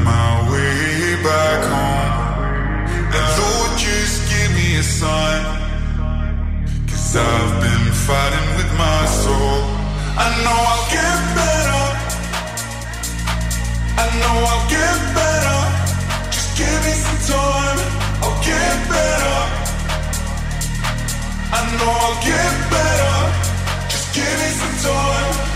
my way back home. And Lord, just give me a sign. Cause I've been fighting with my soul. I know I'll get better. I know I'll get better. Just give me some time. I'll get better. I know I'll get better. Just give me some time.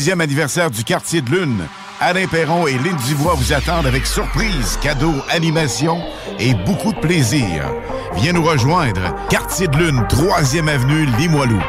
26e anniversaire du quartier de lune. Alain Perron et Lynn Dubois vous attendent avec surprise, cadeaux, animations et beaucoup de plaisir. Viens nous rejoindre, quartier de lune, 3e avenue, Limoilou.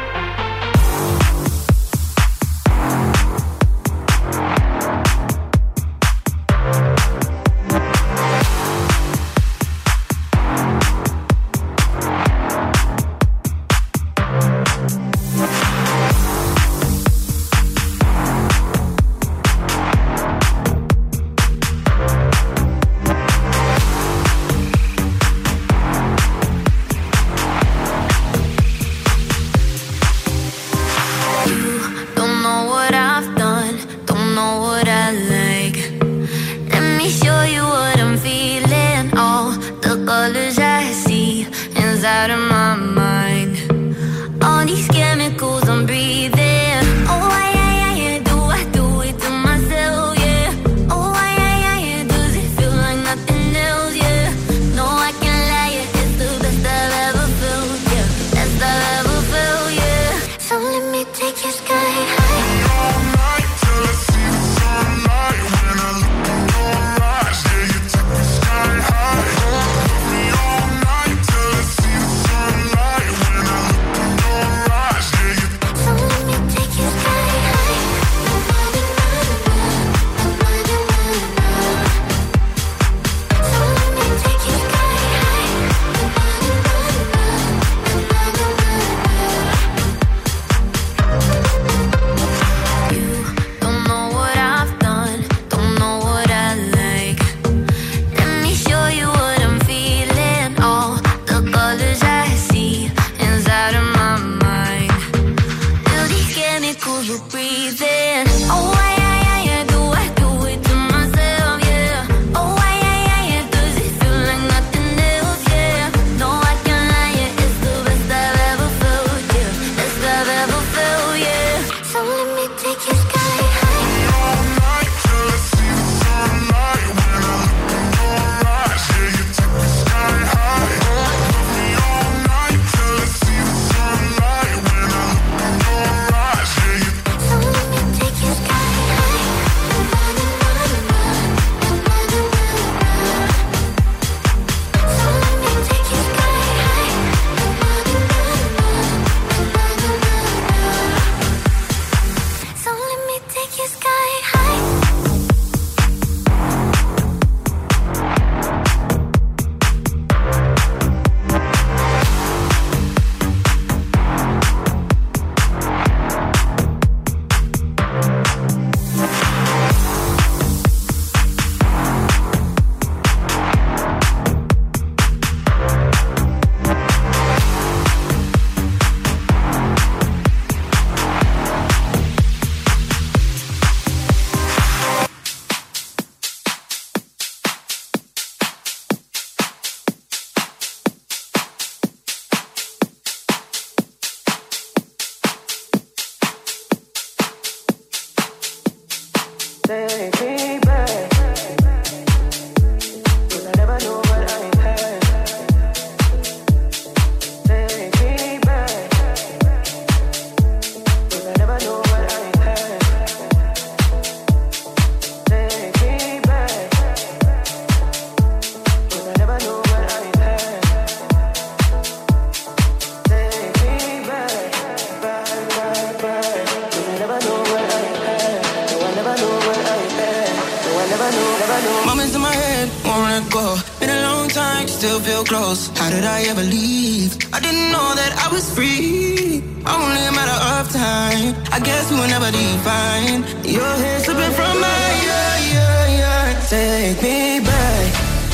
Know. Moments in my head, won't let go. Been a long time, still feel close. How did I ever leave? I didn't know that I was free. Only a matter of time. I guess we will never define. Your hair slipping from my yeah, yeah, yeah. Take me back,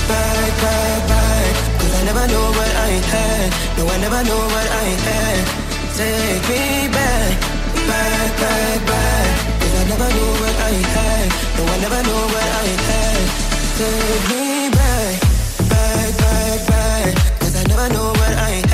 back, back, back. Cause I never know what I had. No, I never know what I had. Take me back, back, back, back. Never know what I had. No, I never know what I had. Take me back, back, back, back. Cause I never know what I had.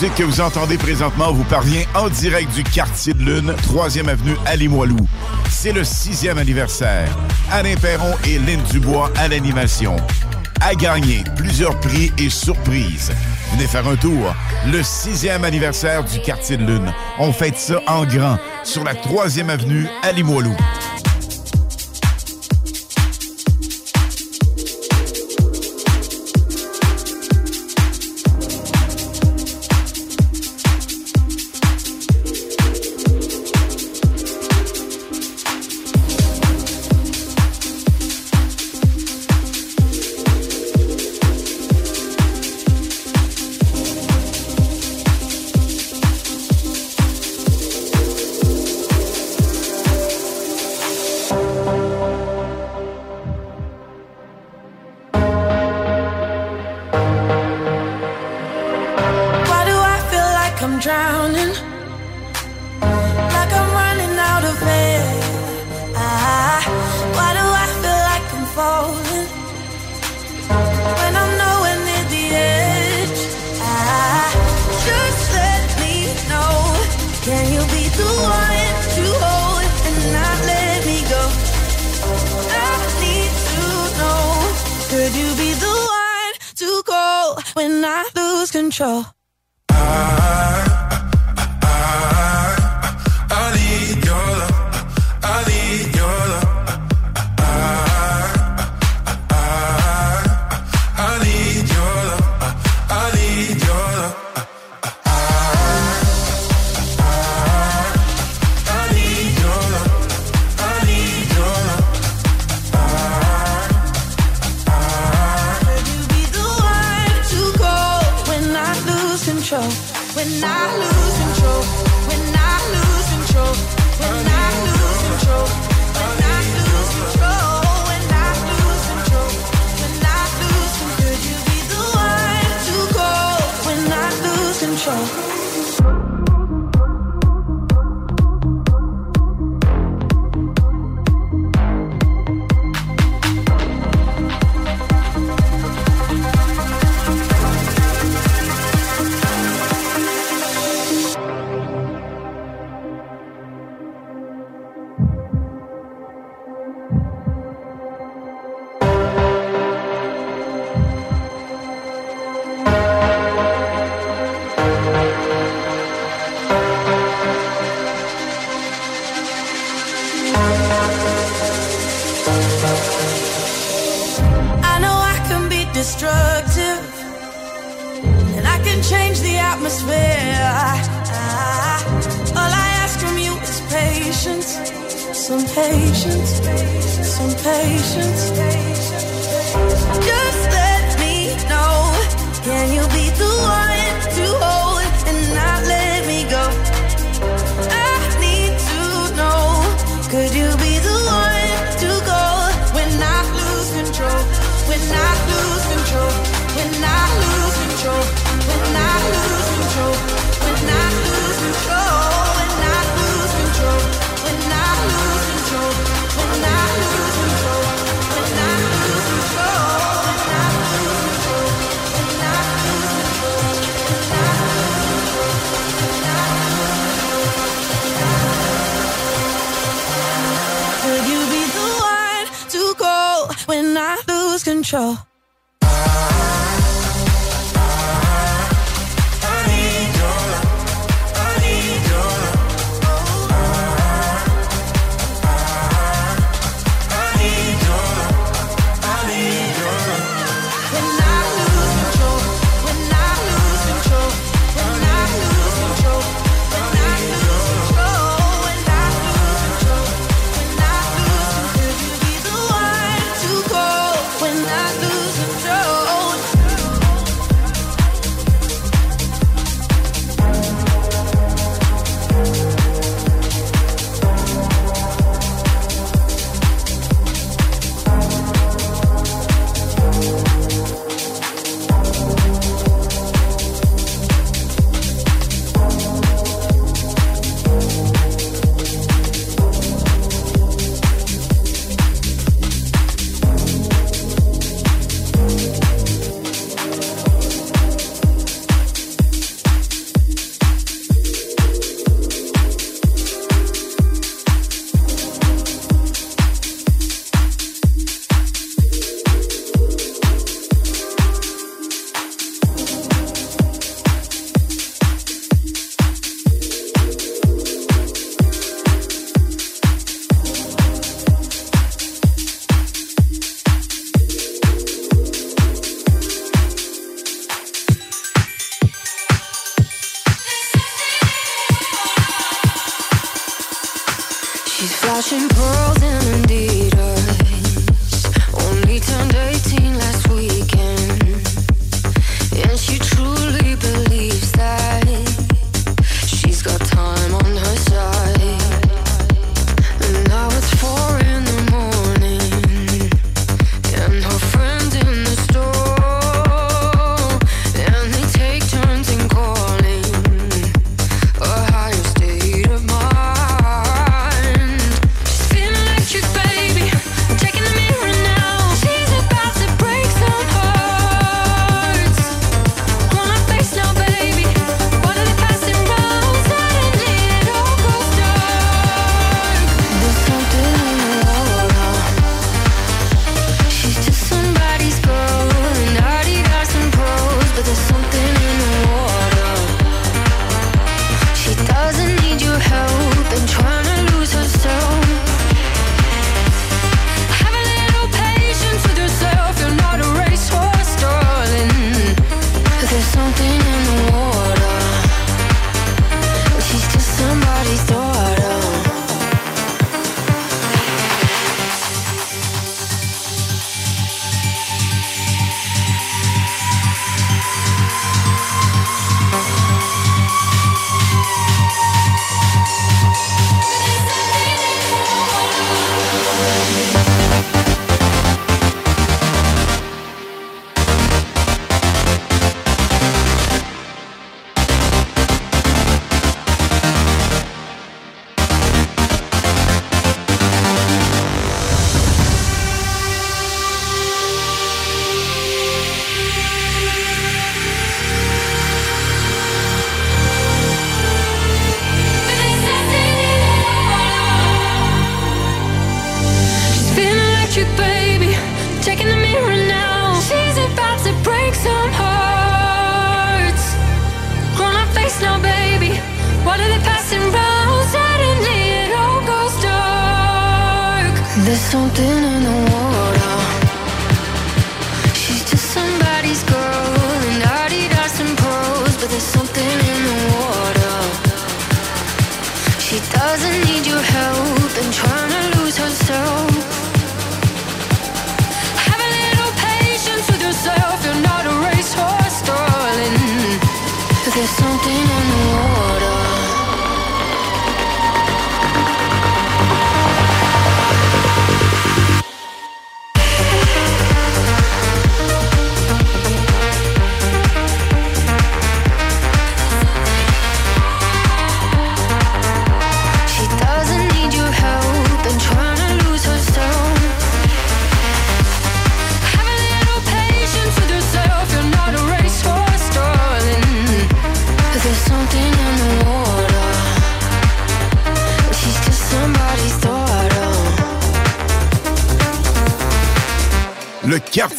Musique que vous entendez présentement vous parvient en direct du quartier de Lune, 3e avenue à Limoilou. C'est le sixième anniversaire. Alain Perron et Lynn Dubois à l'animation. À gagner plusieurs prix et surprises. Venez faire un tour. Le sixième anniversaire du quartier de Lune. On fête ça en grand sur la 3e avenue à Limoilou.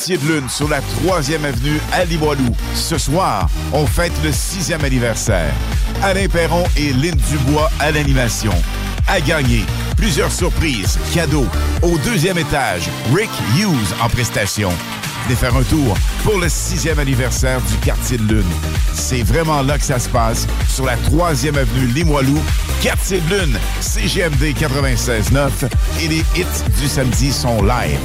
quartier de lune sur la 3e avenue à Limoilou. Ce soir, on fête le 6e anniversaire. Alain Perron et Lynn Dubois à l'animation. À gagner, plusieurs surprises, cadeaux. Au deuxième étage, Rick Hughes en prestation. Venez faire un tour pour le 6e anniversaire du quartier de lune. C'est vraiment là que ça se passe, sur la 3e avenue Limoilou, quartier de lune, CGMD 96.9 et les hits du samedi sont live.